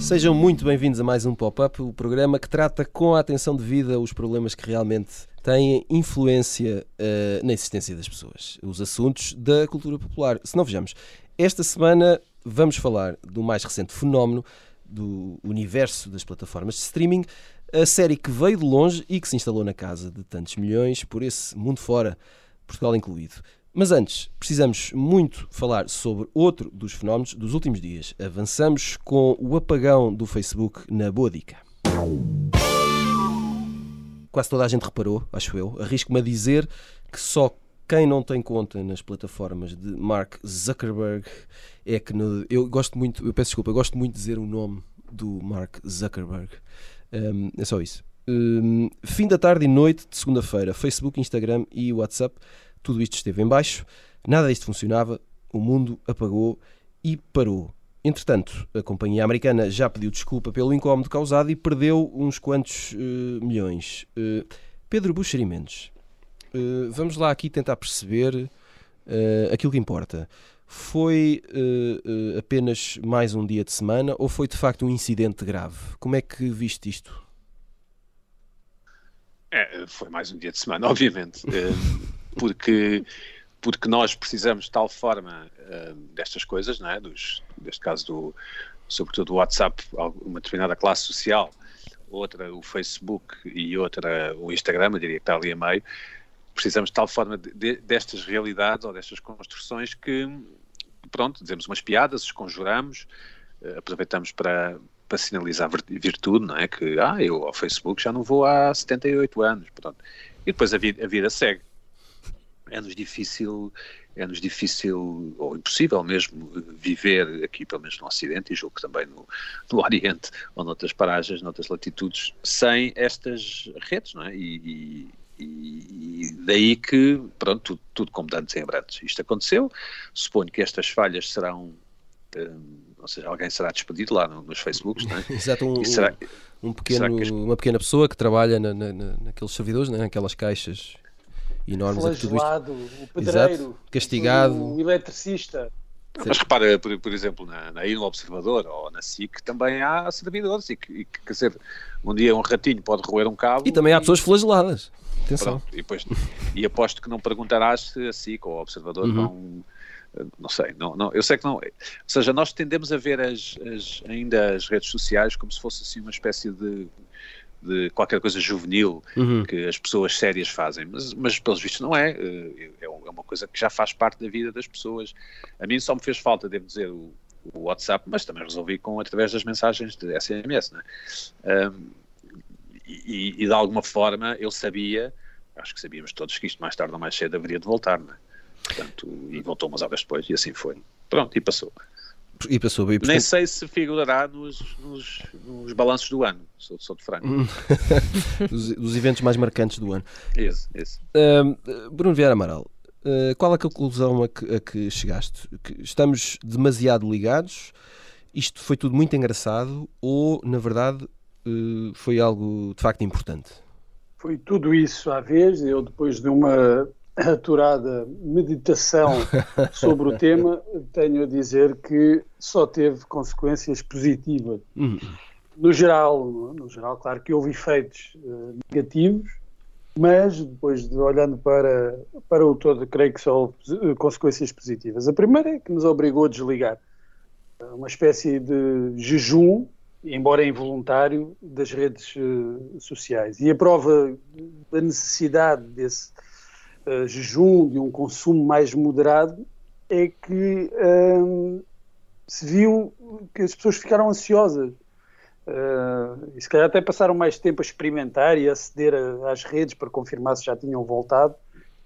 Sejam muito bem-vindos a mais um Pop-Up, o programa que trata com a atenção devida os problemas que realmente têm influência uh, na existência das pessoas, os assuntos da cultura popular. Se não vejamos, esta semana vamos falar do mais recente fenómeno do universo das plataformas de streaming, a série que veio de longe e que se instalou na casa de tantos milhões por esse mundo fora, Portugal incluído. Mas antes, precisamos muito falar sobre outro dos fenómenos dos últimos dias. Avançamos com o apagão do Facebook na Boa Dica. Quase toda a gente reparou, acho eu. Arrisco-me a dizer que só quem não tem conta nas plataformas de Mark Zuckerberg é que no, eu gosto muito, eu peço desculpa, eu gosto muito de dizer o nome do Mark Zuckerberg. Um, é só isso. Um, fim da tarde e noite de segunda-feira, Facebook, Instagram e WhatsApp tudo isto esteve em baixo, nada disto funcionava, o mundo apagou e parou. Entretanto, a companhia americana já pediu desculpa pelo incómodo causado e perdeu uns quantos uh, milhões. Uh, Pedro Buxeri Mendes, uh, vamos lá aqui tentar perceber aquilo que importa. Foi apenas mais um dia de semana ou foi de facto um incidente grave? Como é que viste isto? É, foi mais um dia de semana, obviamente porque, porque nós precisamos de tal forma uh, destas coisas, não é? Dos, neste caso, do, sobretudo do WhatsApp, uma determinada classe social, outra o Facebook e outra o Instagram, eu diria que está ali a meio, precisamos de tal forma de, de, destas realidades ou destas construções que, pronto, dizemos umas piadas, esconjuramos, uh, aproveitamos para, para sinalizar virtude, não é? Que, ah, eu ao Facebook já não vou há 78 anos, pronto. E depois a vida, a vida segue é-nos difícil, é-nos difícil ou impossível mesmo viver aqui, pelo menos no Ocidente, e julgo que também no, no Oriente ou noutras paragens, noutras latitudes, sem estas redes, não é? E, e, e daí que, pronto, tudo, tudo como dantes em abrantes. Isto aconteceu, suponho que estas falhas serão um, ou seja, alguém será despedido lá no, nos Facebooks, não é? Exato, um, será, um pequeno, as... uma pequena pessoa que trabalha na, na, naqueles servidores, né? naquelas caixas enormes isto. o pedreiro, Exato. castigado, o eletricista. Mas repara, por, por exemplo, na, na, no Observador ou na SIC também há servidores e, que, e quer dizer, um dia um ratinho pode roer um cabo. E também há pessoas flageladas. Atenção. Pronto, e, depois, e aposto que não perguntarás se a SIC ou o Observador uhum. vão. Não sei, não, não, eu sei que não. Ou seja, nós tendemos a ver as, as, ainda as redes sociais como se fosse assim uma espécie de de qualquer coisa juvenil uhum. que as pessoas sérias fazem, mas, mas pelos vistos não é. Eh, é. É uma coisa que já faz parte da vida das pessoas. A mim só me fez falta, devo dizer, o, o WhatsApp, mas também resolvi com através das mensagens de SMS, né? Um, e, e, de alguma forma eu sabia, acho que sabíamos todos que isto mais tarde ou mais cedo haveria de voltar, né? Portanto, e voltou umas horas depois e assim foi. Pronto, e passou. E passou bem. Portanto... Nem sei se figurará nos, nos, nos balanços do ano, sou, sou de franco. dos, dos, eventos mais marcantes do ano. Isso, isso. Uh, Bruno Vieira Amaral, uh, qual é a conclusão a que, a que chegaste? Que estamos demasiado ligados? Isto foi tudo muito engraçado ou, na verdade, foi algo de facto importante? Foi tudo isso à vez. Eu, depois de uma aturada meditação sobre o tema, tenho a dizer que só teve consequências positivas. Uhum. No geral, no geral, claro que houve efeitos uh, negativos, mas depois de olhando para, para o todo, creio que só houve consequências positivas. A primeira é que nos obrigou a desligar uma espécie de jejum, embora involuntário, das redes uh, sociais. E a prova da necessidade desse uh, jejum, de um consumo mais moderado, é que um, se viu que as pessoas ficaram ansiosas. Uh, e se calhar até passaram mais tempo a experimentar e a aceder a, às redes para confirmar se já tinham voltado,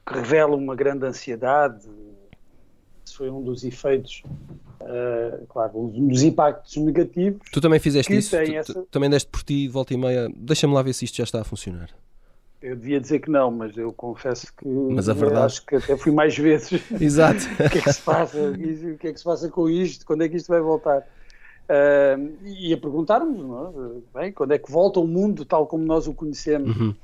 que revela uma grande ansiedade. Isso foi um dos efeitos, uh, claro, dos impactos negativos. Tu também fizeste isso? Tu, essa... tu, também deste por ti, volta e meia. Deixa-me lá ver se isto já está a funcionar. Eu devia dizer que não, mas eu confesso que mas a verdade... acho que até fui mais vezes. Exato. o que é que se passa? O que é que se passa com isto? Quando é que isto vai voltar? Uh, e a perguntarmos, é? Bem, quando é que volta o mundo tal como nós o conhecemos? Uhum.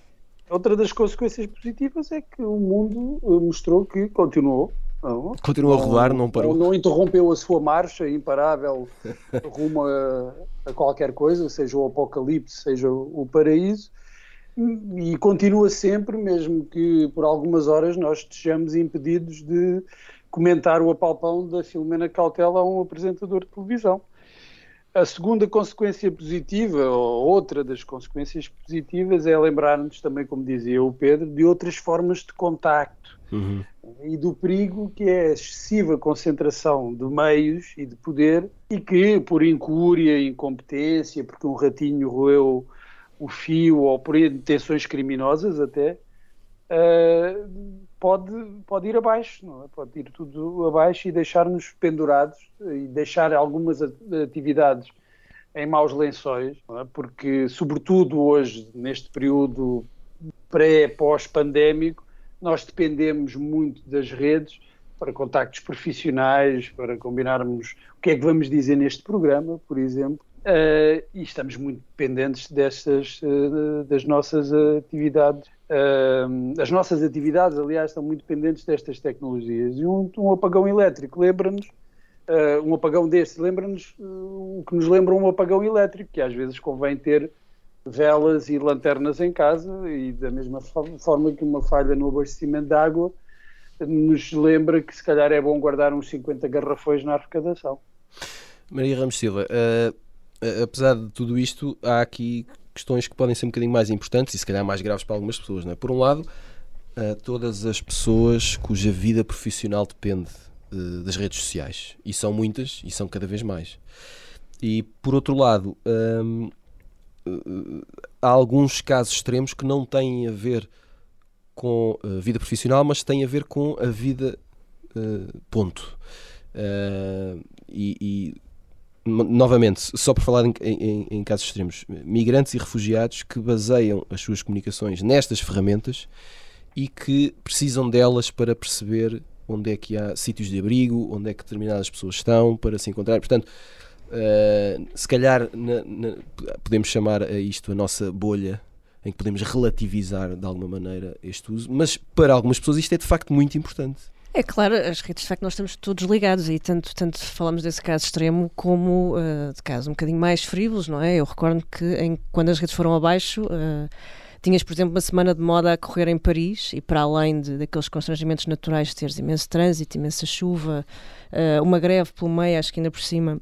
Outra das consequências positivas é que o mundo eh, mostrou que continuou. Não, continuou a rodar, não parou. Não, interrompeu a sua marcha imparável rumo a, a, qualquer coisa, seja o apocalipse, seja o, o paraíso, e continua sempre, mesmo que por algumas horas nós estejamos impedidos de comentar o apalpão da Filomena Cautela a um apresentador de televisão. A segunda consequência positiva, ou outra das consequências positivas, é lembrar-nos também, como dizia o Pedro, de outras formas de contacto uhum. e do perigo que é a excessiva concentração de meios e de poder e que, por incúria, incompetência, porque um ratinho roeu o fio ou por intenções criminosas até, uh, pode, pode ir abaixo, não é? pode ir tudo abaixo e deixar-nos pendurados e deixar algumas atividades em maus lençóis, é? porque, sobretudo hoje, neste período pré-pós-pandémico, nós dependemos muito das redes para contactos profissionais, para combinarmos o que é que vamos dizer neste programa, por exemplo, uh, e estamos muito dependentes destas, uh, das nossas atividades as nossas atividades, aliás, estão muito dependentes destas tecnologias. E um, um apagão elétrico lembra-nos, uh, um apagão deste, lembra-nos uh, o que nos lembra um apagão elétrico, que às vezes convém ter velas e lanternas em casa, e da mesma forma que uma falha no abastecimento de água nos lembra que se calhar é bom guardar uns 50 garrafões na arrecadação. Maria Ramos Silva, uh, apesar de tudo isto, há aqui questões que podem ser um bocadinho mais importantes e se calhar mais graves para algumas pessoas. Não é? Por um lado, uh, todas as pessoas cuja vida profissional depende uh, das redes sociais. E são muitas e são cada vez mais. E por outro lado, um, uh, há alguns casos extremos que não têm a ver com a vida profissional, mas têm a ver com a vida ponto. e, e novamente, só por falar em, em, em, casos extremos, migrantes e refugiados que baseiam as suas comunicações nestas ferramentas e que precisam delas para perceber onde é que há sítios de abrigo, onde é que determinadas pessoas estão para se encontrar. Portanto, uh, se calhar na, na, podemos chamar a isto a nossa bolha em que podemos relativizar de alguma maneira este uso, mas para algumas pessoas isto é de facto muito importante. É claro, as redes de facto nós estamos todos ligados e tanto, tanto falamos desse caso extremo como uh, de casos um bocadinho mais frívolos, não é? Eu recordo que em, quando as redes foram abaixo, uh, tinhas, por exemplo, uma semana de moda a correr em Paris e para além de, daqueles constrangimentos naturais teres imenso trânsito, imensa chuva, uh, uma greve pelo meio, acho que ainda por cima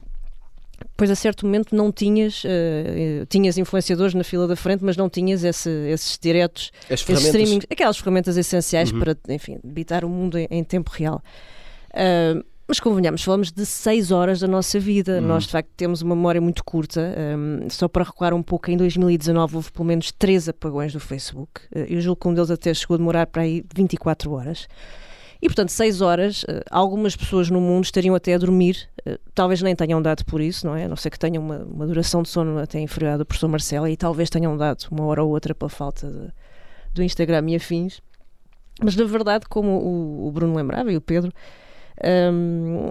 Pois a certo momento não tinhas, uh, tinhas influenciadores na fila da frente, mas não tinhas esse, esses diretos, esses streaming, aquelas ferramentas essenciais uhum. para, enfim, habitar o mundo em, em tempo real. Uh, mas convenhamos, falamos de 6 horas da nossa vida. Uhum. Nós, de facto, temos uma memória muito curta. Um, só para recuar um pouco, em 2019 houve pelo menos 3 apagões do Facebook. Uh, eu julgo que um deles até chegou a demorar para aí 24 horas. E, portanto, seis horas, eh, algumas pessoas no mundo estariam até a dormir, eh, talvez nem tenham dado por isso, não é? A não ser que tenham uma, uma duração de sono até inferior à do professor Marcelo e talvez tenham dado uma hora ou outra pela falta do Instagram e afins. Mas, na verdade, como o, o Bruno lembrava e o Pedro, um,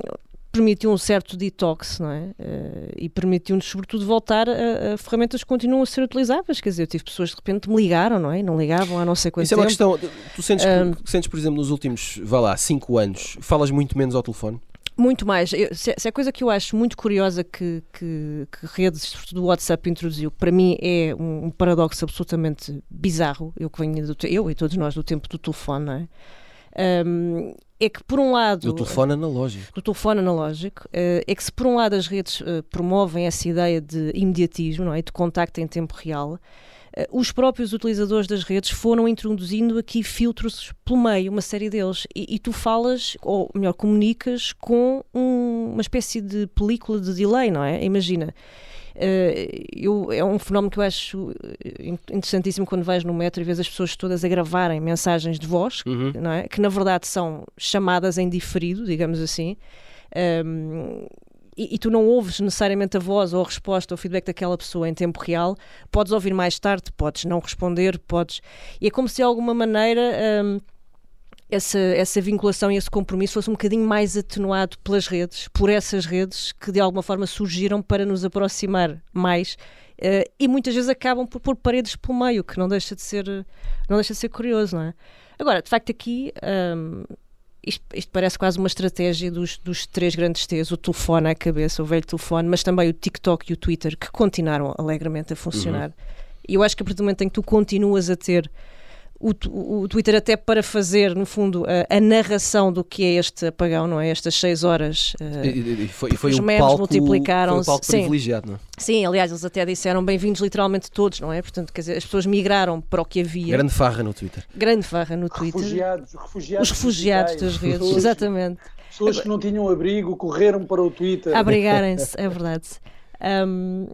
permitiu um certo detox, não é? Uh, e permitiu-nos, sobretudo, voltar a, a, ferramentas que continuam a ser utilizáveis. Quer dizer, eu tive pessoas que de repente me ligaram, não é? Não ligavam há não sei quanto Isso tempo. é uma questão. Tu sentes, um, sentes, por exemplo, nos últimos, vá lá, 5 anos, falas muito menos ao telefone? Muito mais. Eu, se, se é coisa que eu acho muito curiosa que, que, que redes, sobretudo o WhatsApp, introduziu, para mim é um, um paradoxo absolutamente bizarro. Eu que venho do eu e todos nós do tempo do telefone, não é? Um, é que, por um lado. Do telefone analógico. Do telefone analógico. Uh, é que, se por um lado as redes uh, promovem essa ideia de imediatismo, não é? de contacto em tempo real, uh, os próprios utilizadores das redes foram introduzindo aqui filtros pelo meio, uma série deles. E, e tu falas, ou melhor, comunicas com um, uma espécie de película de delay, não é? Imagina. Uh, eu, é um fenómeno que eu acho eh, interessantíssimo quando vais no metro e vês as pessoas todas a gravarem mensagens de voz, uhum. não é? que na verdade são chamadas em diferido, digamos assim. Um, e, e, tu não ouves necessariamente a voz ou a resposta ou o feedback daquela pessoa em tempo real, podes ouvir mais tarde, podes não responder, podes. E é como se de alguma maneira. Um, essa, essa vinculação e esse compromisso fosse um bocadinho mais atenuado pelas redes, por essas redes que de alguma forma surgiram para nos aproximar mais uh, e muitas vezes acabam por pôr paredes pelo meio, que não deixa de ser, não deixa de ser curioso, não é? Agora, de facto, aqui um, isto, isto, parece quase uma estratégia dos, dos três grandes T's: o telefone à cabeça, o velho telefone, mas também o TikTok e o Twitter, que continuaram alegremente a funcionar. Uhum. E eu acho que a partir do momento em que tu continuas a ter o, o, Twitter até para fazer, no fundo, a, a, narração do que é este apagão, não é? Estas seis horas. Uh, e, e, foi, foi os um memes multiplicaram-se. Um palco privilegiado, não é? Sim, aliás, eles até disseram bem-vindos literalmente todos, não é? Portanto, quer dizer, as pessoas migraram para o que havia. Grande farra no Twitter. Grande farra no Twitter. Refugiados, refugiados os refugiados das redes, pessoas, exatamente. Pessoas que não tinham abrigo correram para o Twitter. Abrigarem-se, é verdade. Um...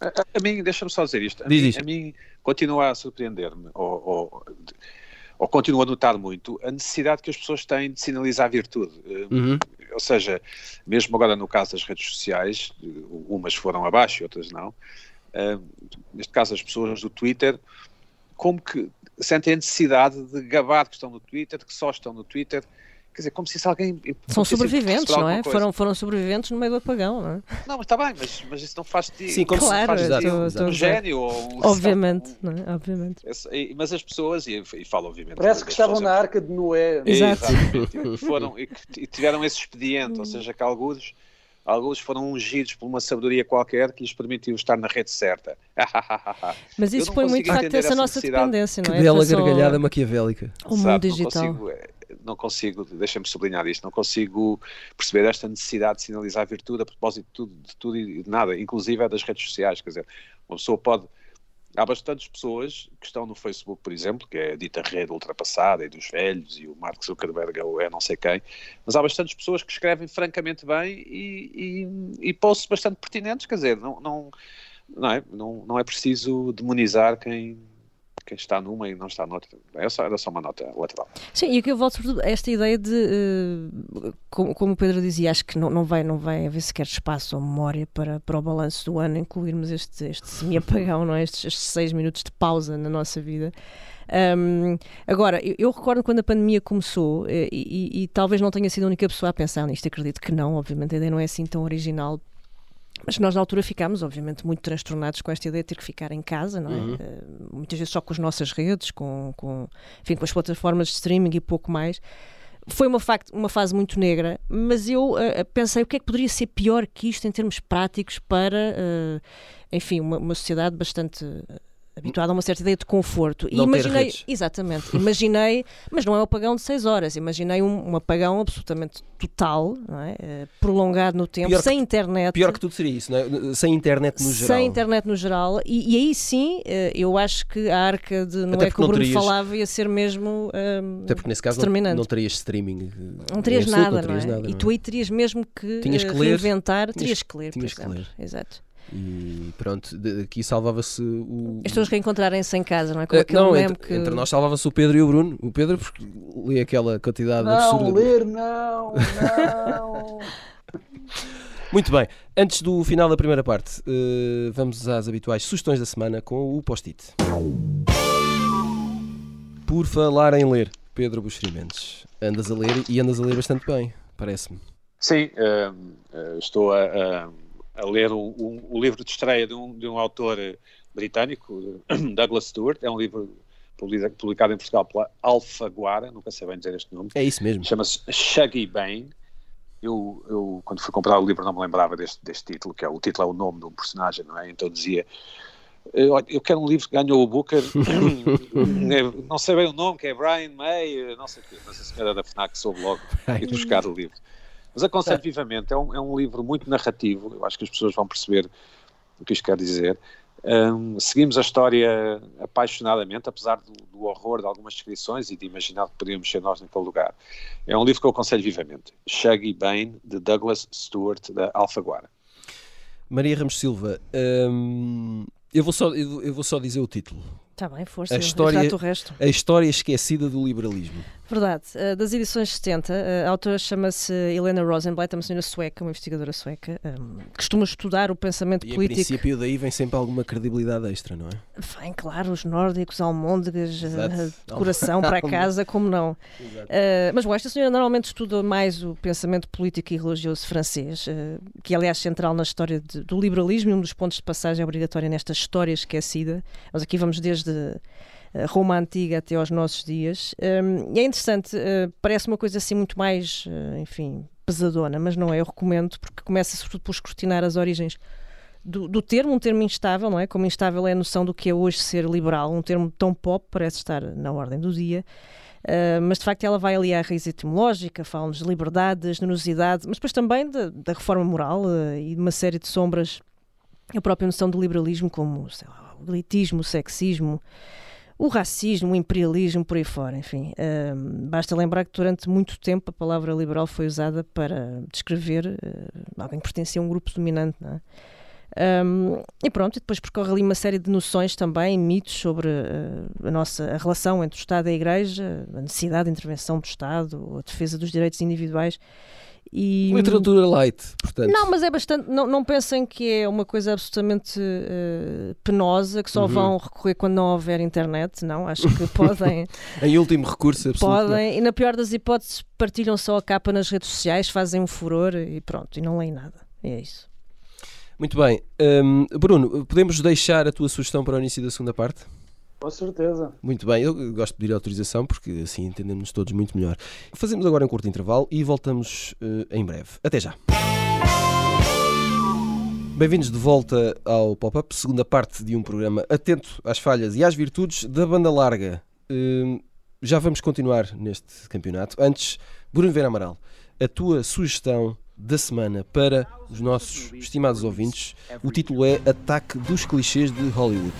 A, a, mim, deixa-me só dizer isto. A Diz mim, isto. a mim continua a surpreender-me, ou, ou, ou continuo a notar muito, a necessidade que as pessoas têm de sinalizar virtude. Uhum. Ou seja, mesmo agora no caso das redes sociais, umas foram abaixo e outras não, neste caso as pessoas do Twitter, como que sentem a necessidade de gabar que estão no Twitter, que só estão no Twitter, Quer dizer, como se isso alguém. São sobreviventes, não é? Foram, foram sobreviventes no meio do apagão, não é? Não, mas está bem, mas, mas isso não faz de Sim, como claro, se faz de um, um gênio ou um. Obviamente, não é? Obviamente. Esse, mas as pessoas, e, e falo obviamente. Parece que estavam na arca de Noé. Exato. E, foram, e, e tiveram esse expediente, ou seja, que alguns alguns foram ungidos por uma sabedoria qualquer que lhes permitiu estar na rede certa. Mas isso foi muito de facto essa nossa dependência, não é? Que bela gargalhada maquiavélica. O mundo digital. Não consigo, é, não consigo, deixa-me sublinhar isto, não consigo perceber esta necessidade de sinalizar virtude a propósito de tudo, de tudo e de nada, inclusive é das redes sociais, quer dizer, uma pessoa pode há bastantes pessoas que estão no Facebook, por exemplo, que é a dita rede ultrapassada e dos velhos, e o Mark Zuckerberg é, é não sei quem, mas há bastantes pessoas que escrevem francamente bem e, e, e bastante pertinentes, quer dizer, não, não, não, é, não, não é preciso demonizar quem, quem está numa e não está noutra. É só, era só uma nota lateral. Sim, e aqui eu volto sobretudo a esta ideia de, uh, como, como, o Pedro dizia, acho que não, não, vai, não vai haver sequer espaço ou memória para, para o balanço do ano incluirmos este, este semi-apagão, não é? estes, estes seis minutos de pausa na nossa vida. Um, agora, eu, eu, recordo quando a pandemia começou, eh, e, e, e, talvez não tenha sido a única pessoa a pensar nisto, acredito que não, obviamente a ideia não é assim tão original mas nós na altura ficámos, obviamente, muito transtornados com esta ideia de ter que ficar em casa, não é? Uhum. Uh, muitas vezes só com as nossas redes, com, com, enfim, com as plataformas de streaming e pouco mais. Foi uma, facto, uma fase muito negra, mas eu uh, pensei o que é que poderia ser pior que isto em termos práticos para, uh, enfim, uma, uma sociedade bastante habituado a uma certa ideia de conforto. Não e imaginei, exatamente, imaginei, mas não é um apagão de 6 horas, imaginei um, um apagão absolutamente total, é? uh, prolongado no tempo, pior sem que, internet. Pior que tudo seria isso, é? sem internet no geral. Sem internet no geral, e, e aí sim, uh, eu acho que a arca de Noé que o Bruno terias... falava ia ser mesmo uh, Até porque nesse caso não, não, terias streaming. Não terias nada, não, terias nada, E tu aí terias mesmo que, tinhas que ler, reinventar, tinhas, terias que ler, tinhas por exemplo. Que ler. Exato. E pronto, aqui salvava-se o. As pessoas reencontrarem-se em casa, não é? Como uh, não, entre, que... entre, nós salvava-se o Pedro e o Bruno. O Pedro, porque lê aquela quantidade não, absurda. Não, ler não, não. Muito bem, antes do final da primeira parte, uh, vamos às habituais sugestões da semana com o post-it. Por falar em ler, Pedro Buxerimentos, andas a ler e andas a ler bastante bem, parece-me. Sim, uh, estou a a ler o, o, o, livro de estreia de um, de um autor britânico, Douglas Stewart. É um livro publicado em Portugal pela Alfaguara, nunca sei bem dizer este nome. É isso mesmo. Chama-se Shaggy Bane. Eu, eu, quando fui comprar o livro, não me lembrava deste, deste título, que é o título é o nome de um personagem, não é? Então dizia. Eu, eu quero um livro que ganhou o Booker, não sei bem o nome, que é Brian May, não sei o quê, mas a senhora da FNAC soube logo ir buscar o livro. Mas aconselho vivamente, é um, é um livro muito narrativo, eu acho que as pessoas vão perceber o que isto quer dizer. Um, seguimos a história apaixonadamente, apesar do, do, horror de algumas descrições e de imaginar que podíamos ser nós naquele lugar. É um livro que eu aconselho vivamente. Shaggy Bane, de Douglas Stewart, da Alfaguara. Maria Ramos Silva, hum, eu, vou só, eu, eu, vou só dizer o título, Está bem, força. A história, o resto. a história esquecida do liberalismo. Verdade. Uh, das edições 70, a autora chama-se Helena Rosenblatt, é uma senhora sueca, uma investigadora sueca, um, costuma estudar o pensamento e político. E princípio daí vem sempre alguma credibilidade extra, não é? Vem, claro, os nórdicos, almôndegas, decoração para casa, como não. Uh, mas bom, esta senhora normalmente estuda mais o pensamento político e religioso francês, que é aliás central na história de, do liberalismo e um dos pontos de passagem obrigatória nesta história esquecida. Mas aqui vamos desde eh, Roma Antiga até aos nossos dias. Um, e é interessante, uh, parece uma coisa assim muito mais, uh, enfim, pesadona, mas não é. Eu recomendo, porque começa sobretudo por escrutinar as origens do, do, termo, um termo instável, não é? Como instável é a noção do que é hoje ser liberal, um termo tão pop, parece estar na ordem do dia. Uh, mas de facto ela vai ali à raiz etimológica, fala-nos de liberdade, de generosidade, mas depois também da, da reforma moral e de uma série de sombras, a própria noção do liberalismo, como sei lá, o elitismo, o sexismo, o racismo, o imperialismo, por aí fora, enfim. Uh, basta lembrar que durante muito tempo a palavra liberal foi usada para descrever uh, alguém que pertencia a um grupo dominante, não é? Um, e pronto, e depois percorre ali uma série de noções também, mitos sobre uh, a nossa a relação entre o Estado e a Igreja, a necessidade de intervenção do Estado, a defesa dos direitos individuais. E, Literatura light, portanto. Não, mas é bastante. Não, não pensem que é uma coisa absolutamente uh, penosa, que só uhum. vão recorrer quando não houver internet. Não, acho que podem. em último recurso, absolutamente. Podem, e na pior das hipóteses, partilham só a capa nas redes sociais, fazem um furor e pronto, e não leem nada. É isso. Muito bem. Um, Bruno, podemos deixar a tua sugestão para o início da segunda parte? Com certeza. Muito bem, eu gosto de pedir autorização porque assim entendemos todos muito melhor. Fazemos agora um curto intervalo e voltamos uh, em breve. Até já. Bem-vindos de volta ao Pop-Up, segunda parte de um programa atento às falhas e às virtudes da banda larga. Uh, já vamos continuar neste campeonato. Antes, Bruno Vera Amaral, a tua sugestão da semana para os nossos estimados ouvintes. O título é Ataque dos Clichês de Hollywood.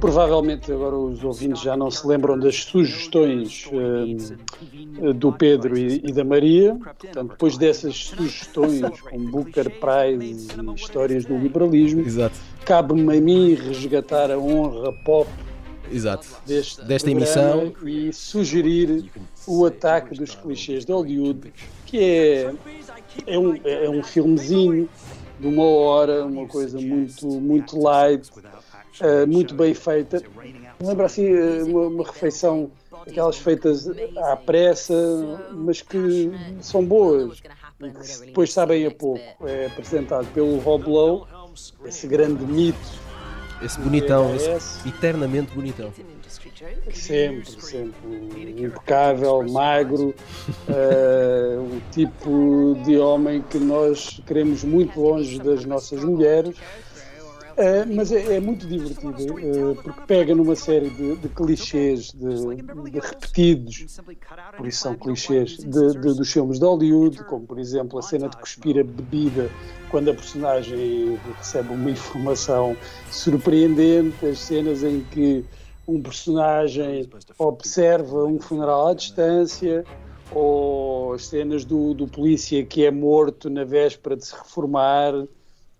Provavelmente agora os ouvintes já não se lembram das sugestões uh, do Pedro e, e, da Maria. Portanto, depois dessas sugestões com Booker Prize e histórias do liberalismo, cabe-me a mim resgatar a honra pop Exato. Deste desta emissão e sugerir o ataque dos clichês de Hollywood, que é, é, um, é um filmezinho de uma hora, uma coisa muito, muito light, uh, muito bem feita. Lembra assim eh, uma, uma refeição, aquelas feitas à pressa, mas que são boas que depois sabem a pouco. É apresentado pelo Rob Lowe, esse grande mito esse bonitão, esse eternamente bonitão. Sempre, sempre. Impecável, magro, uh, um tipo de homem que nós queremos muito longe das nossas mulheres. Uh, mas é, é, muito divertido, uh, porque pega numa série de, de clichês, de, de, repetidos, por isso são clichês, de, dos filmes de Hollywood, como por exemplo a cena de cuspir a bebida quando a personagem recebe uma informação surpreendente, as cenas em que um personagem observa um funeral à distância, ou as cenas do, do polícia que é morto na véspera de se reformar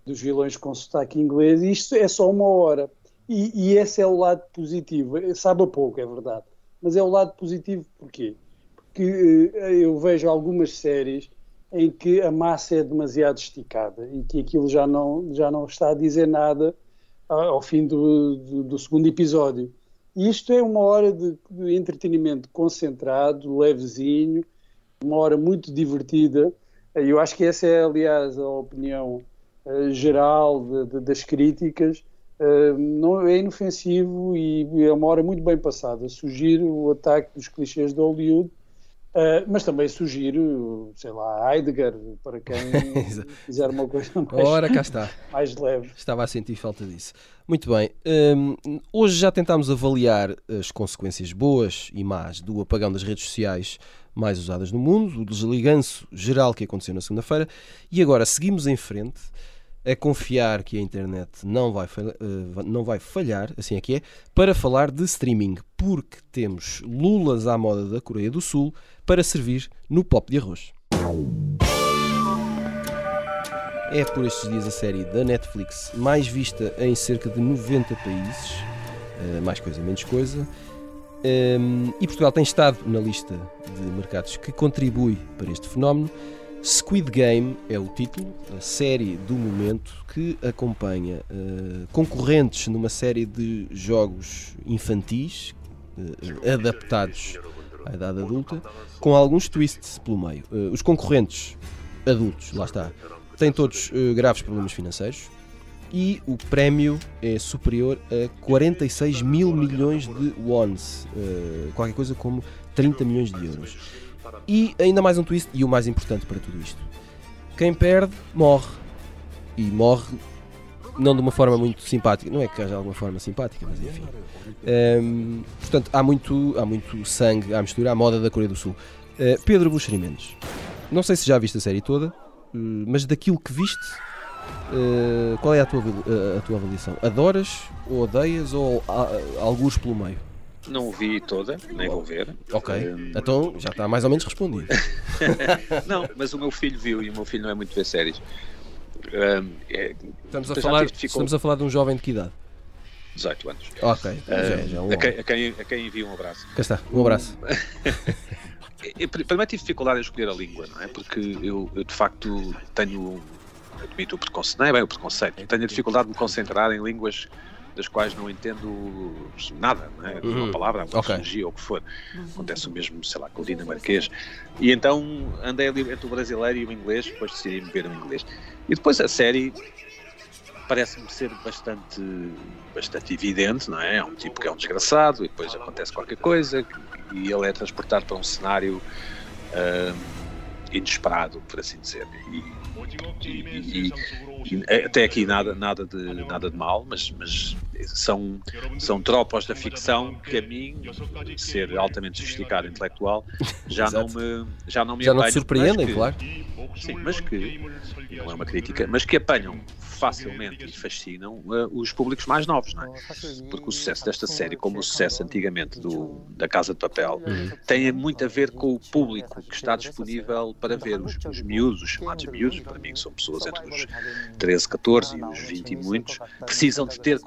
dos vilões com sotaque inglês, isto é só uma hora. E, e, esse é o lado positivo. Sabe a pouco, é verdade. Mas é o lado positivo porquê? Porque uh, eu vejo algumas séries em que a massa é demasiado esticada e que aquilo já não, já não está a dizer nada ao fim do, do, do segundo episódio. Isto é uma hora de, de entretenimento concentrado, levezinho, uma hora muito divertida. Eu acho que essa é, aliás, a opinião uh, geral de, de, das críticas, uh, não é inofensivo e é uma hora muito bem passada. Sugiro o ataque dos clichês de Hollywood, uh, mas também sugiro, sei lá, Heidegger, para quem quiser uma coisa mais, Ora, cá está. mais leve. Estava a sentir falta disso. Muito bem. Um, hoje já tentámos avaliar as consequências boas e más do apagão das redes sociais mais usadas no mundo, o desliganço geral que aconteceu na segunda-feira, e agora seguimos em frente a confiar que a internet não vai, falhar, uh, não vai falhar, assim é que é, para falar de streaming, porque temos lulas à moda da Coreia do Sul para servir no pop de arroz. É por estes dias a série da Netflix mais vista em cerca de 90 países. uh, mais coisa, menos coisa. Um, e Portugal tem estado na lista de mercados que contribui para este fenómeno. Squid Game é o título, a série do momento que acompanha uh, concorrentes numa série de jogos infantis uh, adaptados à idade adulta, com alguns twists pelo meio. Uh, os concorrentes adultos, lá está, têm todos graves problemas financeiros e o prémio é superior a 46 mil milhões de wons, qualquer coisa como 30 milhões de euros. E ainda mais um twist, e o mais importante para tudo isto: quem perde, morre. E morre não de uma forma muito simpática, não é que haja alguma forma simpática, mas enfim. Um, portanto, há muito, há muito sangue à mistura, à moda da Coreia do Sul. Uh, Pedro Buxeri Mendes, não sei se já viste a série toda, uh, mas daquilo que viste, uh, qual é a tua, a tua avaliação? Adoras ou odeias ou alguns pelo meio? Não vi toda, nem vou ver. Ok, um... então já está mais ou menos respondido. não, mas o meu filho viu e o meu filho não é muito ver séries. É... estamos, a falar, estamos a falar de um jovem de que idade? 18 anos. Ok, um, já, já é um a, quem, a, quem, a quem envio um abraço. Cá está, um abraço. Primeiro tive dificuldade em escolher a língua, não é? Porque eu, eu de facto tenho, admito o preconceito, não é bem o preconceito, tenho a dificuldade de me concentrar em línguas das quais não entendo nada, não é? uma uhum. palavra, uma okay. ou o que for. Acontece o mesmo, sei lá, com o dinamarquês. E então andei ali entre o brasileiro e o inglês, depois decidi me ver o inglês. E depois a série parece-me ser bastante, bastante evidente, não é? É um tipo que é um desgraçado e depois acontece qualquer coisa e ele é transportado para um cenário uh, inesperado, por assim dizer. E, e, e, e, até aqui nada, nada, de, nada de mal, mas, mas são, são tropos da ficção que a mim, ser altamente sofisticado intelectual, já não me já não me já não te surpreendem, que, claro. Sim, mas que não é uma crítica, mas que apanham facilmente e fascinam uh, os públicos mais novos, não é? Porque o sucesso desta série, como o sucesso antigamente do, da Casa de Papel, uhum. tem muito a ver com o público que está disponível para ver os, os miúdos, os chamados miúdos, para mim que são pessoas entre os 13, 14 e os 20 e muitos, precisam de ter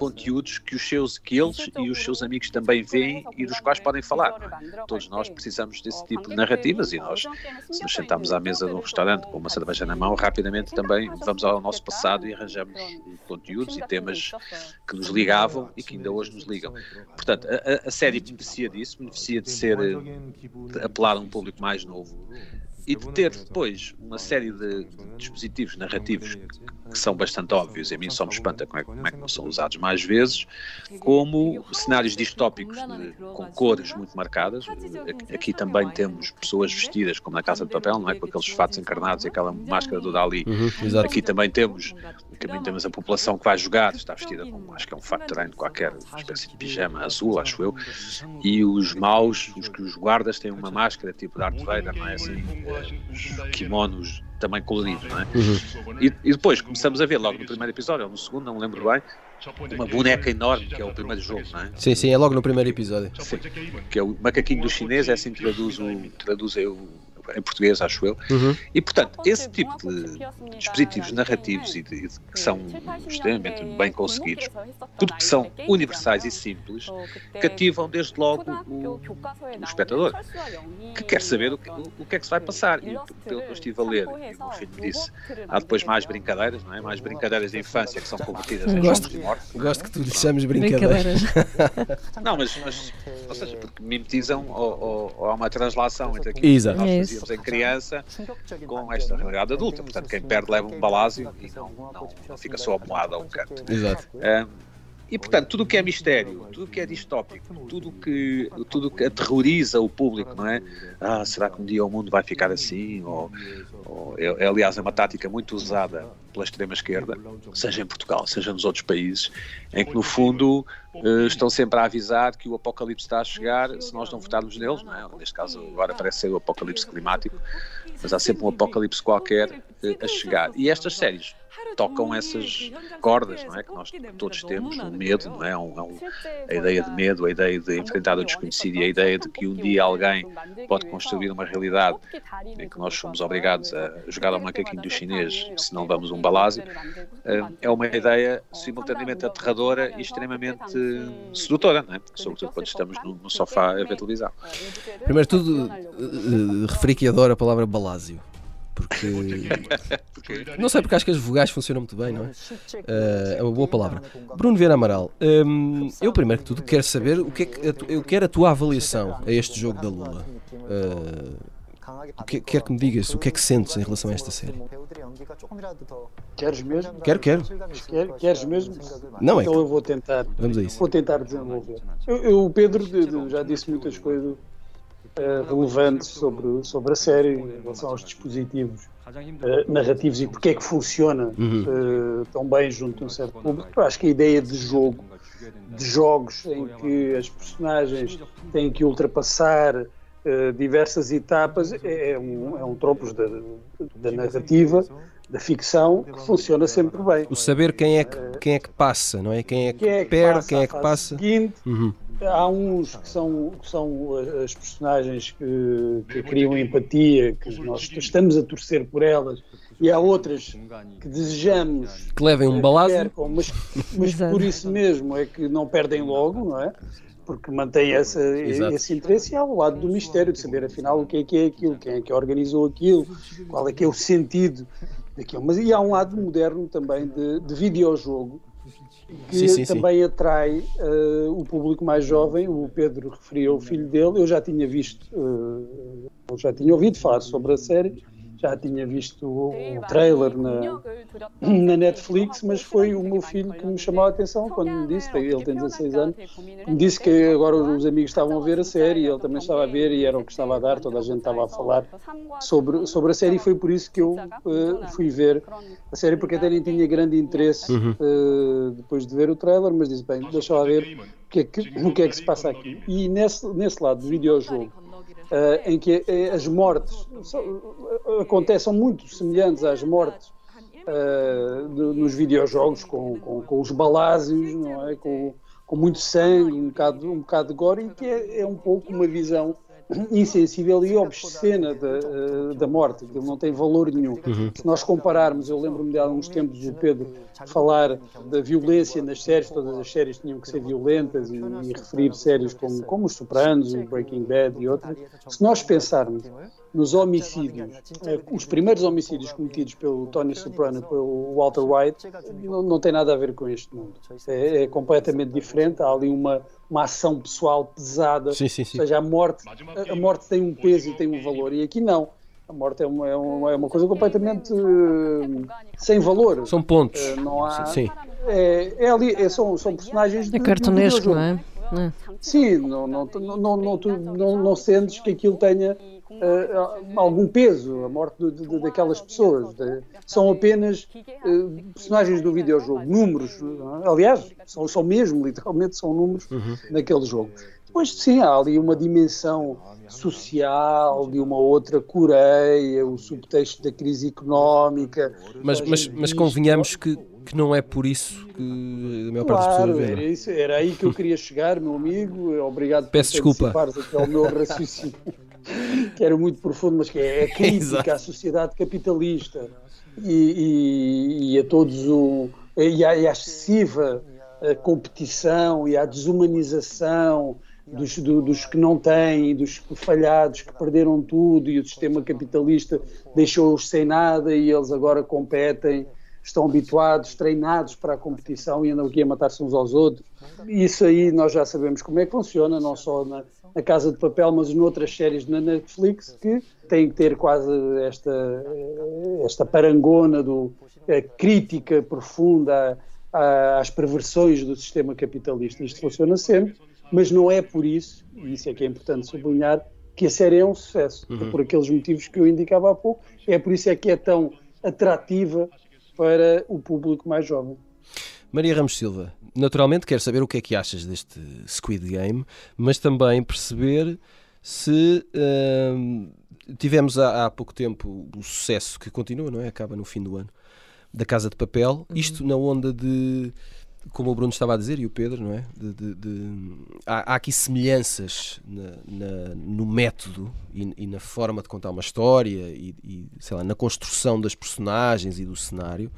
conteúdos que os seus, que eles e os seus amigos também veem e dos quais podem falar. É? Todos nós precisamos desse tipo de narrativas e nós, se nos sentarmos à mesa de um restaurante com uma cerveja na mão, rapidamente também vamos ao nosso passado e arranjamos conteúdos e temas que nos ligavam e que ainda hoje nos ligam. Portanto, a, a série beneficia disso, beneficia de ser de apelar a um público mais novo e de ter depois uma série de dispositivos narrativos que são bastante óbvios, e a mim só me espanta como é, como é que não são usados mais vezes, como cenários distópicos de, com cores muito marcadas. Aqui também temos pessoas vestidas como na Casa de Papel, não é? Com aqueles fatos encarnados e aquela máscara do Dali. Uhum, Aqui também temos, também temos a população que vai jogar, está vestida com, acho que é um fato de treino qualquer, uma espécie de pijama azul, acho eu, e os maus, os que os guardas têm uma máscara tipo Darth Vader, não é assim? Os kimonos também colorido, não é? Uhum. E, e, depois começamos a ver logo no primeiro episódio, ou no segundo, não me lembro bem, uma boneca enorme, que é o primeiro jogo, não é? Sim, sim, é logo no primeiro episódio. Sim, que é o macaquinho do chinês, é assim que traduz, o, traduz o, em português, acho eu. Uhum. E, portanto, esse tipo de dispositivos narrativos e de, de, que são extremamente bem conseguidos, porque são universais e simples, cativam desde logo o, o espectador, que quer saber o que, o, o que, é que se vai passar. E pelo que eu estive a ler, e o meu filho me disse, há depois mais brincadeiras, não é? mais brincadeiras de infância que são convertidas em gosto, jogos de morte. Gosto que tu lhe chames brincadeiras. não, mas, mas, ou seja, porque mimetizam ou, ou, ou há uma translação entre aquilo Exato. que nós fazíamos em criança com esta realidade adulta. Portanto, quem perde leva um balásio e não, não, não fica só moado a um canto. Exato. Um, e, portanto, tudo o que é mistério, tudo o que é distópico, tudo que, tudo que aterroriza o público, não é? Ah, será que um dia o mundo vai ficar assim? Ou, ou é, é, aliás, é uma tática muito usada pela extrema-esquerda, seja em Portugal, seja nos outros países, em que, no fundo, uh, estão sempre a avisar que o apocalipse está a chegar se nós não votarmos neles, não é? Neste caso, agora parece ser o apocalipse climático, mas há sempre um apocalipse qualquer uh, a chegar. E estas séries tocam essas cordas, não é? Que nós todos temos, o medo, não é? um, um, a ideia de medo, a ideia de enfrentar o desconhecido e a ideia de que um dia alguém pode construir uma realidade em que nós somos obrigados a jogar ao macaquinho do chinês se não vamos um balásio, eh, é uma ideia simultaneamente aterradora e extremamente sedutora, não é? sobretudo quando estamos no, no sofá a ver televisão. Primeiro de tudo, uh, referi que adoro a palavra balásio. Porque. não sei, porque acho que as vogais funcionam muito bem, não é? Uh, é uma boa palavra. Bruno Vieira Amaral, um, eu primeiro que tudo quero saber o que é que. Eu quero a tua avaliação a este jogo da Lula. Uh, que, quero que me digas o que é que sentes em relação a esta série. Queres mesmo? Quero, quero. Quer, queres mesmo? Não então é. eu vou tentar. Vamos a isso. Vou tentar desenvolver. Eu, eu o Pedro já disse muitas coisas uh, relevantes sobre, sobre a série em relação aos dispositivos uh, narrativos e porque é que funciona uhum. uh, tão bem junto de um certo público. Eu acho que a ideia de jogo, de jogos em que as personagens têm que ultrapassar diversas etapas, é, é um, é um tropos da, da narrativa da ficção que funciona sempre bem. O saber quem é que, quem é que passa, não é? Quem é que, quem é que perde, quem é que passa. Seguinte, uhum. Há uns que são, que são as personagens que, que criam empatia, que nós estamos a torcer por elas, e há outras que desejamos que levem um balazo, mas, mas por isso mesmo é que não perdem logo, não é? Porque mantém essa, esse interesse e há o lado do mistério de saber afinal o que é que é aquilo, quem é que organizou aquilo, qual é que é o sentido daquilo. Mas e há um lado moderno também de, de videojogo que sim, sim, também sim. atrai uh, o público mais jovem. O Pedro referia o filho dele. Eu já tinha visto, uh, já tinha ouvido falar sobre a série já tinha visto o, trailer na, na Netflix, mas foi o meu filho que me chamou a atenção quando me disse, ele tem 16 anos, me disse que agora os amigos estavam a ver a série, ele também estava a ver e era o que estava a dar, toda a gente estava a falar sobre, sobre a série e foi por isso que eu uh, fui ver a série, porque até nem tinha grande interesse uh, depois de ver o trailer, mas disse, bem, deixa lá ver o que é que, o que, é que se passa aqui. E nesse, nesse lado do videojogo, uh, em que eh, as mortes eh, acontecem muito semelhantes às mortes uh, nos videojogos, com, com, com, os balásios, não é? com, com muito sangue, um bocado, um bocado de gore, e que é, é um pouco uma visão insensível e obscena da, eh, da morte, aquilo não tem valor nenhum. Uhum. Se nós compararmos, eu lembro-me de há uns tempos o Pedro falar da violência nas séries, todas as séries tinham que ser violentas e, e referir séries como, como Os Sopranos, o Breaking Bad e outras. Se nós pensarmos nos homicídios, eh, os primeiros homicídios cometidos pelo Tony Soprano e pelo Walter White, não, não tem nada a ver com este mundo. É, é completamente diferente. Há ali uma, uma ação pessoal pesada. Sim, sim, sim. Ou seja, a morte, a, a, morte tem um peso e tem um valor. E aqui não. A morte é uma, é uma, é uma coisa completamente uh, sem valor. São pontos. Uh, não há, sim. É, é ali, é, são, são personagens. É cartunesco, não é? Sim, não, não, não, não, não, não, não sentes que aquilo tenha uh, algum peso, a morte de, de, daquelas pessoas. De, são apenas uh, personagens do videojogo, números. Uh, aliás, são, são mesmo, literalmente, são números uhum. naquele jogo. Depois, sim, há ali uma dimensão social de uma outra Coreia, o subtexto da crise económica. Mas, mas, mas convenhamos que, que não é por isso que a maior claro, parte das pessoas vê. Era, isso, era aí que eu queria chegar, meu amigo. Obrigado Peço por desculpa. aqui ao meu raciocínio. que era muito profundo, mas que é, é crítica à sociedade capitalista. E, e, e a todos o e à, e à excessiva eh, competição e à desumanização dos, do, dos que não têm, dos falhados que perderam tudo e o sistema capitalista deixou-os sem nada e eles agora competem, estão habituados, treinados para a competição e andam aqui a matar-se uns aos outros. Isso aí nós já sabemos como é que funciona, não só na, na Casa de Papel, mas noutras séries na Netflix que têm que ter quase esta, esta parangona do, a crítica profunda às perversões do sistema capitalista. Isto funciona sempre, mas não é por isso, e isso é que é importante sublinhar, que a série é um sucesso. Uhum. Por aqueles motivos que eu indicava há pouco, é por isso é que é tão atrativa para o público mais jovem. Maria Ramos Silva, naturalmente quero saber o que é que achas deste Squid Game, mas também perceber se uh, tivemos há, há, pouco tempo o sucesso que continua, não é? Acaba no fim do ano. da Casa de Papel. Isto na onda de como o Bruno estava a dizer e o Pedro, não é? De, de, de... Há, há, aqui semelhanças na, na, no método e, e, na forma de contar uma história e, e, sei lá, na construção das personagens e do cenário.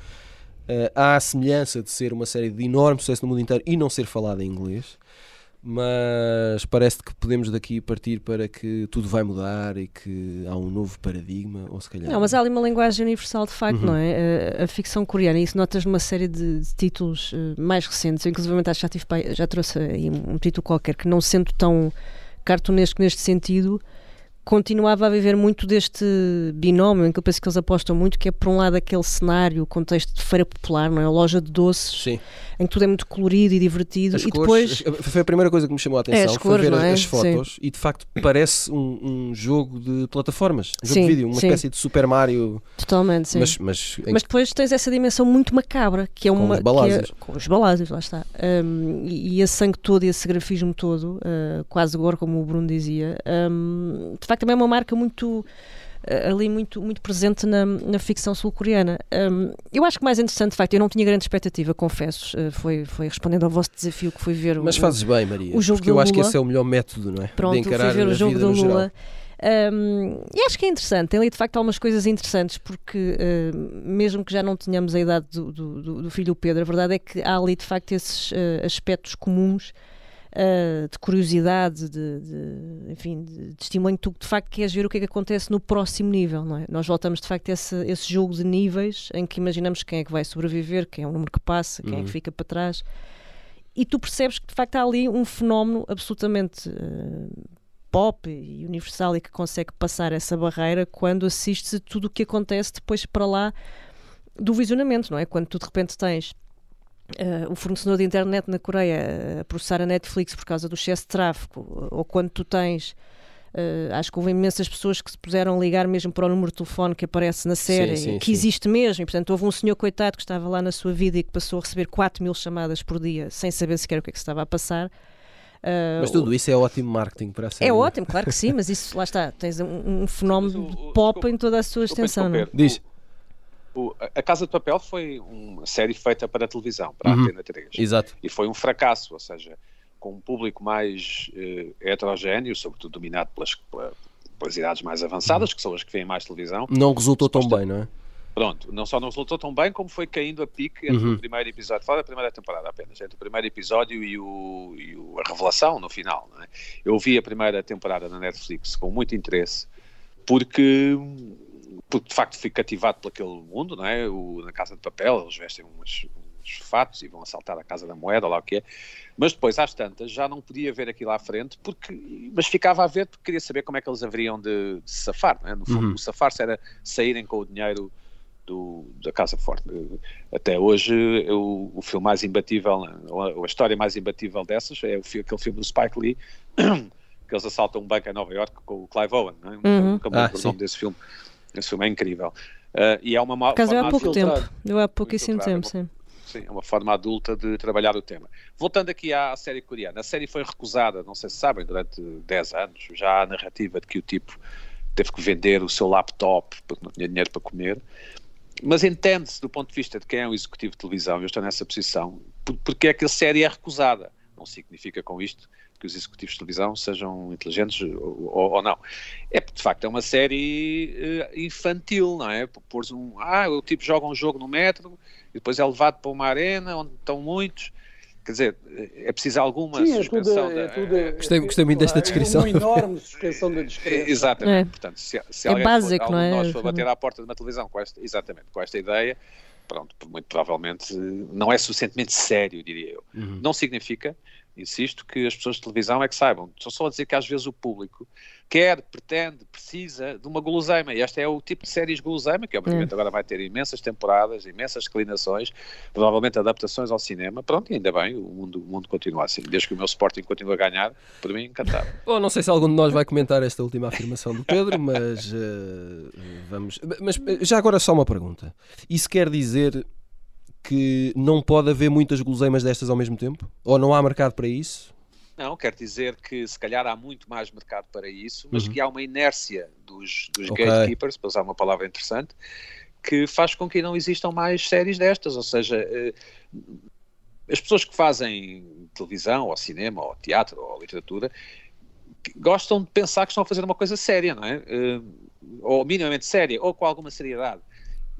Uh, há a semelhança de ser uma série de enorme sucesso no mundo inteiro e não ser falada em inglês mas parece que podemos daqui partir para que tudo vai mudar e que há um novo paradigma, ou se calhar. Não, mas há ali uma linguagem universal de facto, uhum. não é? A, a, ficção coreana, isso notas numa série de, de títulos uh, mais recentes, inclusive acho já, tive, já trouxe aí um, um título qualquer que, não sendo tão cartunesco neste sentido, continuava a viver muito deste binómio em que eu penso que eles apostam muito, que é por um lado aquele cenário, o contexto de feira popular, não é? A loja de doces, Sim. em que tudo é muito colorido e divertido. As e cores, depois foi a primeira coisa que me chamou a atenção, é, foi ver é? as fotos Sim. e de facto parece um, um, jogo de plataformas, um jogo de vídeo, uma espécie de Super Mario. Totalmente, sim. Mas, mas, mas depois tens essa dimensão muito macabra, que é com uma. Os balásios. É, com os balásios, lá está. Um, e, e esse sangue todo e esse grafismo todo, uh, quase agora, como o Bruno dizia, um, de facto também é uma marca muito eh, ali muito, muito presente na, na ficção sul-coreana. Um, eu acho que mais interessante, de facto, eu não tinha grande expectativa, confesso, uh, foi, foi respondendo ao vosso desafio que foi ver Mas o, fazes bem, Maria, o jogo porque eu Lula. acho que esse é o melhor método, não é? Pronto, de encarar ver o jogo do Lula. Um, e acho que é interessante, tem ali de facto algumas coisas interessantes, porque uh, mesmo que já não tenhamos a idade do, do, do, filho Pedro, a verdade é que há ali de facto esses uh, aspectos comuns uh, de curiosidade, de, de enfim, de, de estímulo tu de facto queres ver o que é que acontece no próximo nível, não é? Nós voltamos de facto a esse, esse jogo de níveis em que imaginamos quem é que vai sobreviver, quem é o número que passa, quem uhum. é que uhum. fica para trás. E tu percebes que de facto há ali um fenómeno absolutamente uh, pop e universal e que consegue passar essa barreira quando assistes a tudo o que acontece depois para lá do visionamento, não é? Quando tu de repente tens Uh, o fornecedor de internet na Coreia a processar a Netflix por causa do excesso de tráfego, ou quando tu tens. Uh, acho que houve imensas pessoas que se puseram a ligar mesmo para o número de telefone que aparece na série, sim, sim, que sim. existe mesmo, e portanto houve um senhor coitado que estava lá na sua vida e que passou a receber 4 mil chamadas por dia sem saber sequer o que é que se estava a passar. Uh, mas tudo isso é ótimo marketing para a série. É ótimo, claro que sim, mas isso lá está, tens um, um fenómeno o, o, pop em toda a sua extensão. Não? É? Diz. O, a Casa de Papel foi uma série feita para a televisão, para a uhum. Antena 3. Exato. E foi um fracasso, ou seja, com um público mais uh, heterogéneo, sobretudo dominado pelas, pelas idades mais avançadas, que são as que veem mais televisão. Não resultou tão bem, não é? Pronto, não só não resultou tão bem, como foi caindo a pique entre uhum. o primeiro episódio, fala da primeira temporada apenas, entre o primeiro episódio e, o, e o, a revelação no final. É? Eu vi a primeira temporada na Netflix com muito interesse, porque porque de facto fui cativado por aquele mundo, não é? O, na Casa de Papel, eles vestem uns, uns fatos e vão assaltar a Casa da Moeda, lá o que é. Mas depois, às tantas, já não podia ver aquilo à frente, porque, mas ficava a ver porque queria saber como é que eles haveriam de, de safar, não é? No fundo, uhum. o safar-se era saírem com o dinheiro do, da Casa Forte. Até hoje, eu, o filme mais imbatível, ou a história mais imbatível dessas, é o, aquele filme do Spike Lee, que eles assaltam um banco em Nova York com o Clive Owen, não é? Uhum. Nunca me lembro ah, o nome desse filme. Esse filme é incrível. Uh, e é uma Por causa há pouco tempo. Eu há pouquíssimo tempo, sim. Sim, é uma forma adulta de trabalhar o tema. Voltando aqui à série coreana, a série foi recusada, não sei se sabem, durante 10 anos. Já há a narrativa de que o tipo teve que vender o seu laptop porque não tinha dinheiro para comer. Mas entende-se do ponto de vista de quem é o executivo de televisão, eu estou nessa posição, porque é que a série é recusada. Não significa com isto que os executivos de televisão sejam inteligentes ou, ou, não. É de facto é uma série uh, infantil, não é? Pôres um. Ah, o tipo joga um jogo no metro e depois é levado para uma arena onde estão muitos. Quer dizer, é preciso alguma Sim, suspensão. É tudo, é tudo, gostei, gostei muito desta descrição. É uma enorme suspensão da descrença. Exatamente. É. Portanto, se, se é alguém básico, for, não é? nós for bater à porta de uma televisão com esta, exatamente, com esta ideia, pronto, muito provavelmente não é suficientemente sério, diria eu. Uhum. Não significa insisto, que as pessoas de televisão é que saibam. Estou só a dizer que às vezes o público quer, pretende, precisa de uma guloseima. E este é o tipo de séries guloseima, que obviamente hum. agora vai ter imensas temporadas, imensas declinações, provavelmente adaptações ao cinema. Pronto, e ainda bem, o mundo, o mundo continua assim. Desde que o meu Sporting continue a ganhar, por mim, encantado. Bom, não sei se algum de nós vai comentar esta última afirmação do Pedro, mas uh, vamos. Mas já agora só uma pergunta. Isso quer dizer que não pode haver muitas guloseimas destas ao mesmo tempo? Ou não há mercado para isso? Não, quer dizer que se calhar há muito mais mercado para isso, mas uhum. que há uma inércia dos, dos okay. gatekeepers, para usar uma palavra interessante, que faz com que não existam mais séries destas, ou seja, eh, as pessoas que fazem televisão, ou cinema, ou teatro, ou literatura, gostam de pensar que estão a fazer uma coisa séria, não é? Eh, ou minimamente séria, ou com alguma seriedade.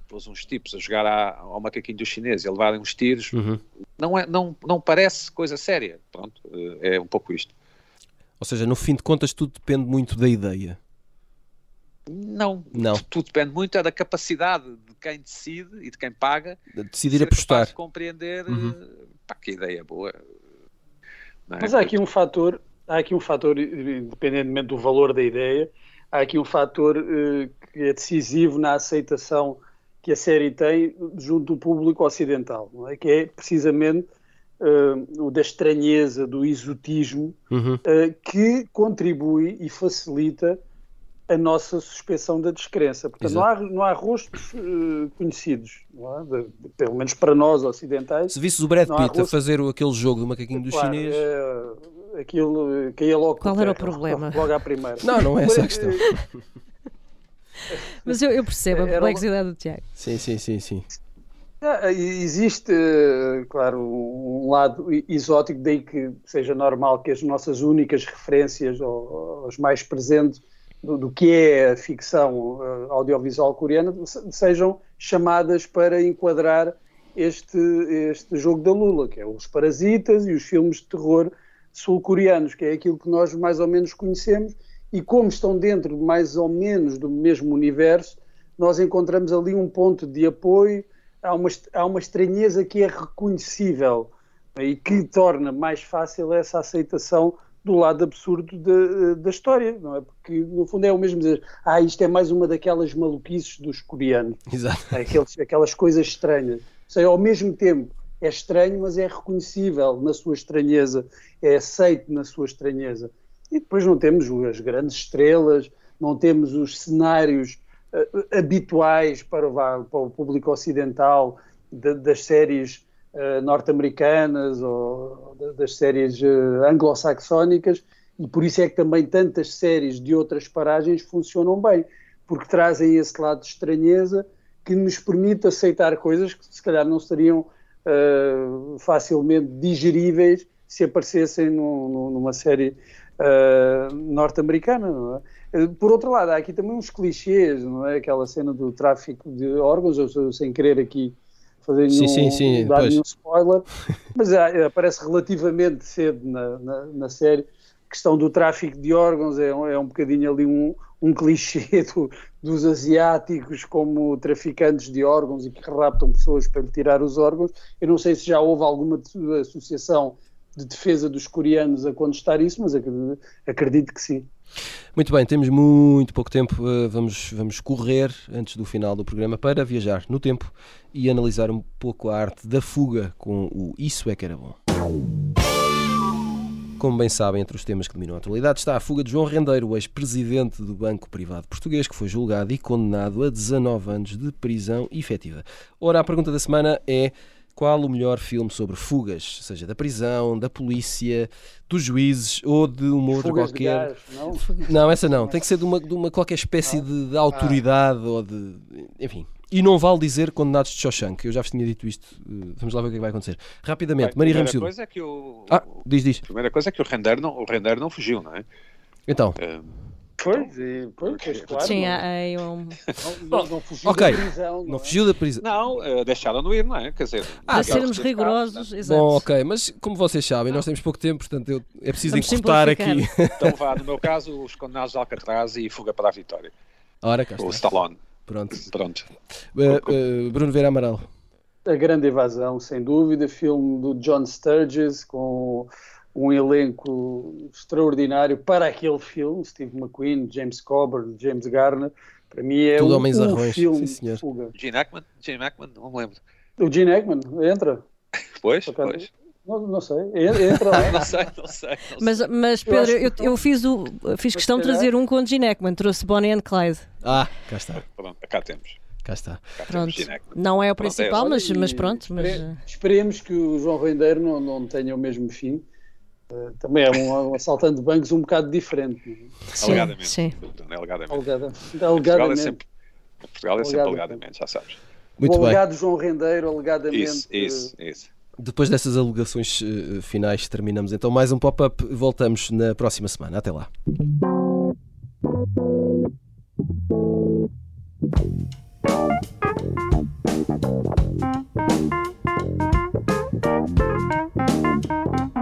Depois uns tipos a jogar ao macaquinho dos chineses e a levarem uns tiros, uhum. não, é, não, não parece coisa séria. Pronto, eh, é um pouco isto. Ou seja, no fim de contas tudo depende muito da ideia. Não, não. Tudo depende muito é da capacidade de quem decide e de quem paga de decidir apostar. De compreender uhum. Eh, pá, que ideia boa. É? Mas há aqui um fator, há aqui um fator, independentemente do valor da ideia, há aqui um fator uh, que é decisivo na aceitação que a série tem junto do público ocidental, não é? que é precisamente uh, o da estranheza, do exotismo, uhum. uh, que contribui e facilita a nossa suspeição da descrença. Portanto, não há, não há rostos uh, conhecidos, é? de, de, pelo menos para nós ocidentais. Se visses o Brad Pitt rostos... a fazer aquele jogo do macaquinho do claro, chinês. É, aquilo caía logo. Qual era o problema? Logo à primeira. Não, não é essa a questão. Mas eu, eu percebo a complexidade do Tiago. Sim, sim, sim, sim. Ah, existe, claro, um lado exótico, daí que seja normal que as nossas únicas referências, ou as mais presentes, do, do, que é a ficção uh, audiovisual coreana sejam chamadas para enquadrar este, este jogo da Lula, que é os Parasitas e os filmes de terror sul-coreanos, que é aquilo que nós mais ou menos conhecemos, e como estão dentro mais ou menos do mesmo universo, nós encontramos ali um ponto de apoio, há uma, há uma estranheza que é reconhecível e que torna mais fácil essa aceitação do lado absurdo da, da história, não é? Porque no fundo é o mesmo dizer, ah, isto é mais uma daquelas maluquices dos coreanos, Exato. É aqueles, aquelas coisas estranhas. Seja, ao mesmo tempo é estranho, mas é reconhecível na sua estranheza, é aceito na sua estranheza. E depois não temos as grandes estrelas, não temos os cenários uh, habituais para o, para o público ocidental de, das séries uh, norte-americanas ou das séries uh, anglo-saxónicas e por isso é que também tantas séries de outras paragens funcionam bem, porque trazem esse lado de estranheza que nos permite aceitar coisas que se calhar não seriam facilmente digeríveis se aparecessem numa série uh, norte-americana. É? Por outro lado, há aqui também uns clichês, não é? Aquela cena do tráfico de órgãos, eu, sem querer aqui fazer sim, nenhum, sim, sim, dar nenhum spoiler, mas é, aparece relativamente cedo na, na, na, série. A questão do tráfico de órgãos é, é um bocadinho ali um, um clichê do, dos asiáticos como traficantes de órgãos e que raptam pessoas para lhe tirar os órgãos. Eu não sei se já houve alguma associação de defesa dos coreanos a contestar isso, mas acredito, acredito que sim. Muito bem, temos muito pouco tempo. Eh, vamos, vamos correr antes do final do programa para viajar no tempo e analisar um pouco a arte da fuga com o Isso é que era bom. Como bem sabem, entre os temas que dominam a atualidade está a fuga de João Rendeiro, ex-presidente do Banco Privado Português, que foi julgado e condenado a 19 anos de prisão efetiva. Ora, a pergunta da semana é qual o melhor filme sobre fugas, seja da prisão, da polícia, dos juízes ou de uma outra fugas qualquer. Gás, não? não? essa não. Tem que ser de uma, de uma qualquer espécie de, de, autoridade ah. ou de. Enfim. E não vale dizer condenados de Shawshank. Eu já vos tinha dito isto. Eh, vamos lá ver o que, é que vai acontecer. Rapidamente, Maria Ramos Silva. Coisa é que o, ah, diz, diz. A primeira coisa é que o Render não, o Render não fugiu, não é? Então. Pois, e, pois, claro. Sim, aí um... não, não, fugiu okay. da prisão. Não, não é? fugiu da prisão. Não, uh, deixaram-no ir, não é? Quer dizer, ah, sermos rigorosos, exato. Bom, ok, mas como vocês sabem, nós temos pouco tempo, portanto eu, é preciso Vamos encurtar aqui. Então vá, no meu caso, os condenados de Alcatraz e Fuga para a Vitória. Ora, cá está. O Stallone. Pronto. Pronto. Uh, uh, Bruno Vera Amaral. A Grande Evasão, sem dúvida, filme do John Sturges com um elenco extraordinário para aquele filme, Steve McQueen, James Coburn, James Garner, para mim é Tudo um, homens um filme Sim, senhor. fuga. Gene Hackman? Gene Hackman? Não me lembro. O Gene Hackman, entra. Pois, pois. Não, não, sei, entra lá. não sei, não sei. Não mas, mas Pedro, eu, eu, eu, fiz, o, fiz questão de trazer um com o Gene Hackman, trouxe Bonnie and Clyde. Ah, cá está. Pronto, cá temos. Cá está. Cá pronto. Não é o principal, pronto, é, mas, mas pronto. Mas... Esperemos que o João Rendeiro não, não tenha o mesmo fim. Eh, também é um, assaltante de bancos um bocado diferente. É? Sim, alegadamente. Sim. Alegadamente. alegadamente. Portugal é sempre, Portugal é sempre alegadamente, já sabes. Muito o alegado bem. João Rendeiro, alegadamente. Isso, eh, isso, isso. Depois dessas alegações uh, finais, terminamos então mais um pop-up. Voltamos na próxima semana. Até lá. Thank